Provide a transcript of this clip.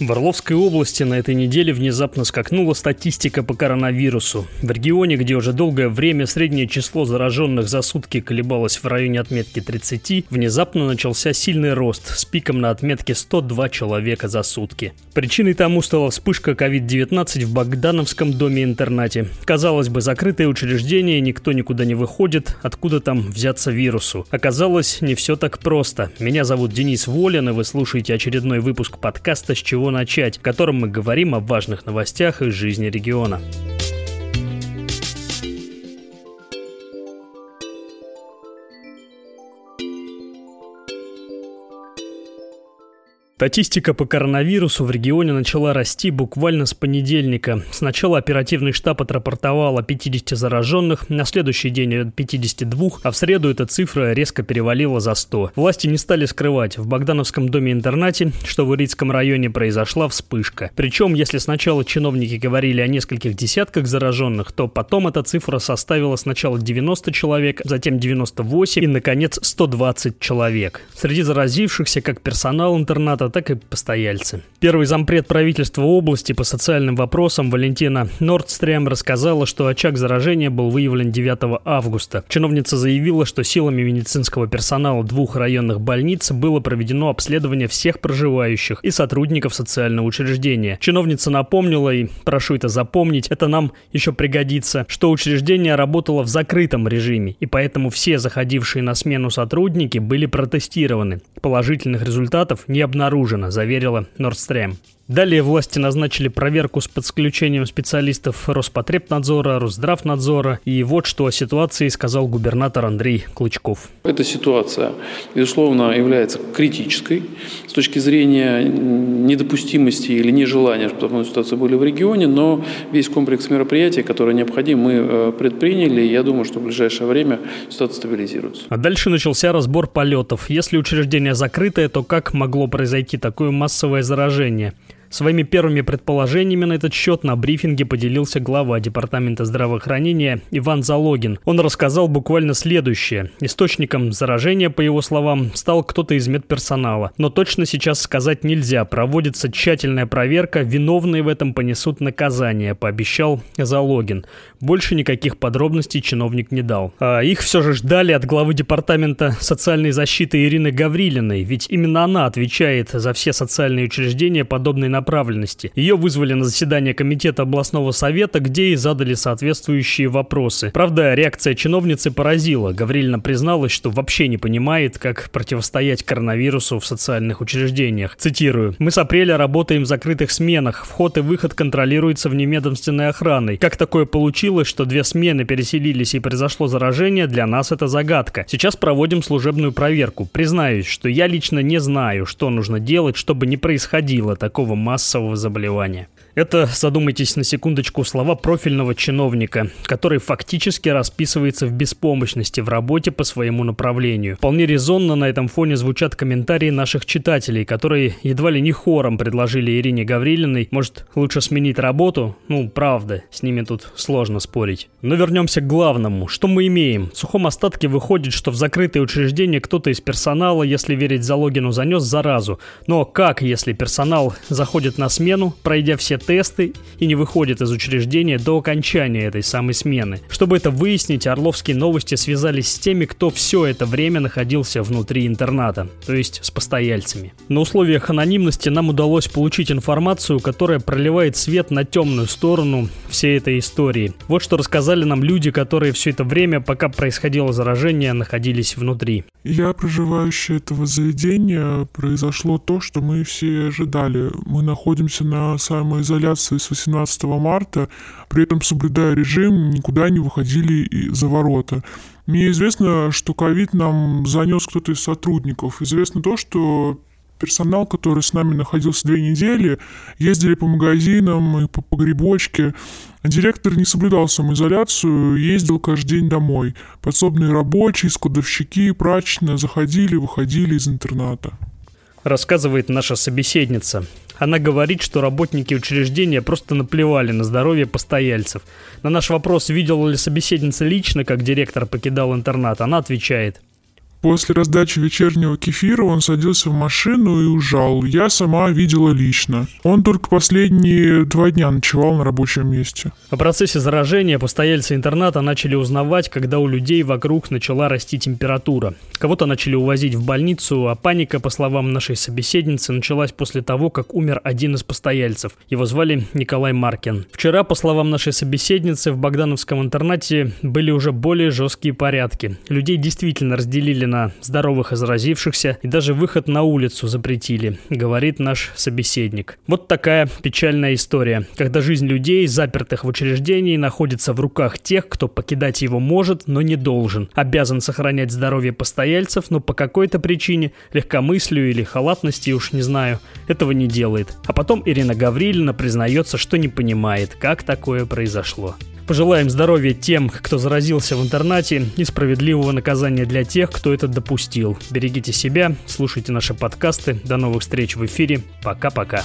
В Орловской области на этой неделе внезапно скакнула статистика по коронавирусу. В регионе, где уже долгое время среднее число зараженных за сутки колебалось в районе отметки 30, внезапно начался сильный рост с пиком на отметке 102 человека за сутки. Причиной тому стала вспышка COVID-19 в Богдановском доме-интернате. Казалось бы, закрытое учреждение, никто никуда не выходит, откуда там взяться вирусу. Оказалось, не все так просто. Меня зовут Денис Волин, и вы слушаете очередной выпуск подкаста «С чего начать», в котором мы говорим о важных новостях из жизни региона. Статистика по коронавирусу в регионе начала расти буквально с понедельника. Сначала оперативный штаб отрапортовал о 50 зараженных, на следующий день 52, а в среду эта цифра резко перевалила за 100. Власти не стали скрывать, в Богдановском доме-интернате, что в Ирицком районе произошла вспышка. Причем, если сначала чиновники говорили о нескольких десятках зараженных, то потом эта цифра составила сначала 90 человек, затем 98 и, наконец, 120 человек. Среди заразившихся как персонал интерната, так и постояльцы. Первый зампред правительства области по социальным вопросам Валентина Нордстрем рассказала, что очаг заражения был выявлен 9 августа. Чиновница заявила, что силами медицинского персонала двух районных больниц было проведено обследование всех проживающих и сотрудников социального учреждения. Чиновница напомнила, и прошу это запомнить, это нам еще пригодится, что учреждение работало в закрытом режиме, и поэтому все заходившие на смену сотрудники были протестированы. Положительных результатов не обнаружено обнаружено, заверила Нордстрем. Далее власти назначили проверку с подключением специалистов Роспотребнадзора, Росздравнадзора. И вот что о ситуации сказал губернатор Андрей Клычков. Эта ситуация, безусловно, является критической с точки зрения недопустимости или нежелания, чтобы подобные ситуации были в регионе, но весь комплекс мероприятий, которые необходимы, мы э, предприняли, и я думаю, что в ближайшее время ситуация стабилизируется. А дальше начался разбор полетов. Если учреждение закрытое, то как могло произойти такое массовое заражение? Своими первыми предположениями на этот счет на брифинге поделился глава Департамента здравоохранения Иван Залогин. Он рассказал буквально следующее. Источником заражения, по его словам, стал кто-то из медперсонала. Но точно сейчас сказать нельзя. Проводится тщательная проверка, виновные в этом понесут наказание, пообещал Залогин. Больше никаких подробностей чиновник не дал. А их все же ждали от главы Департамента социальной защиты Ирины Гаврилиной, ведь именно она отвечает за все социальные учреждения подобной направленности. Ее вызвали на заседание комитета областного совета, где и задали соответствующие вопросы. Правда, реакция чиновницы поразила. Гаврилина призналась, что вообще не понимает, как противостоять коронавирусу в социальных учреждениях. Цитирую. «Мы с апреля работаем в закрытых сменах. Вход и выход контролируется внемедомственной охраной. Как такое получилось, что две смены переселились и произошло заражение, для нас это загадка. Сейчас проводим служебную проверку. Признаюсь, что я лично не знаю, что нужно делать, чтобы не происходило такого массового заболевания. Это, задумайтесь на секундочку, слова профильного чиновника, который фактически расписывается в беспомощности в работе по своему направлению. Вполне резонно на этом фоне звучат комментарии наших читателей, которые едва ли не хором предложили Ирине Гаврилиной, может, лучше сменить работу? Ну, правда, с ними тут сложно спорить. Но вернемся к главному. Что мы имеем? В сухом остатке выходит, что в закрытое учреждение кто-то из персонала, если верить Залогину, занес заразу. Но как, если персонал заходит на смену, пройдя все тесты и не выходит из учреждения до окончания этой самой смены. Чтобы это выяснить, Орловские новости связались с теми, кто все это время находился внутри интерната, то есть с постояльцами. На условиях анонимности нам удалось получить информацию, которая проливает свет на темную сторону всей этой истории. Вот что рассказали нам люди, которые все это время, пока происходило заражение, находились внутри. Я, проживающий этого заведения, произошло то, что мы все ожидали. Мы находимся на самоизоляции с 18 марта, при этом соблюдая режим, никуда не выходили за ворота. Мне известно, что ковид нам занес кто-то из сотрудников. Известно то, что персонал, который с нами находился две недели, ездили по магазинам и по погребочке. Директор не соблюдал самоизоляцию, ездил каждый день домой. Подсобные рабочие, складовщики, прачечная заходили, выходили из интерната. Рассказывает наша собеседница. Она говорит, что работники учреждения просто наплевали на здоровье постояльцев. На наш вопрос, видела ли собеседница лично, как директор покидал интернат, она отвечает – После раздачи вечернего кефира он садился в машину и ужал. Я сама видела лично. Он только последние два дня ночевал на рабочем месте. О процессе заражения постояльцы интерната начали узнавать, когда у людей вокруг начала расти температура. Кого-то начали увозить в больницу, а паника, по словам нашей собеседницы, началась после того, как умер один из постояльцев. Его звали Николай Маркин. Вчера, по словам нашей собеседницы, в Богдановском интернате были уже более жесткие порядки. Людей действительно разделили на здоровых и заразившихся, и даже выход на улицу запретили, говорит наш собеседник. Вот такая печальная история, когда жизнь людей, запертых в учреждении, находится в руках тех, кто покидать его может, но не должен, обязан сохранять здоровье постояльцев, но по какой-то причине, легкомыслию или халатности, уж не знаю, этого не делает. А потом Ирина Гаврилина признается, что не понимает, как такое произошло. Пожелаем здоровья тем, кто заразился в интернате и справедливого наказания для тех, кто это допустил. Берегите себя, слушайте наши подкасты. До новых встреч в эфире. Пока-пока.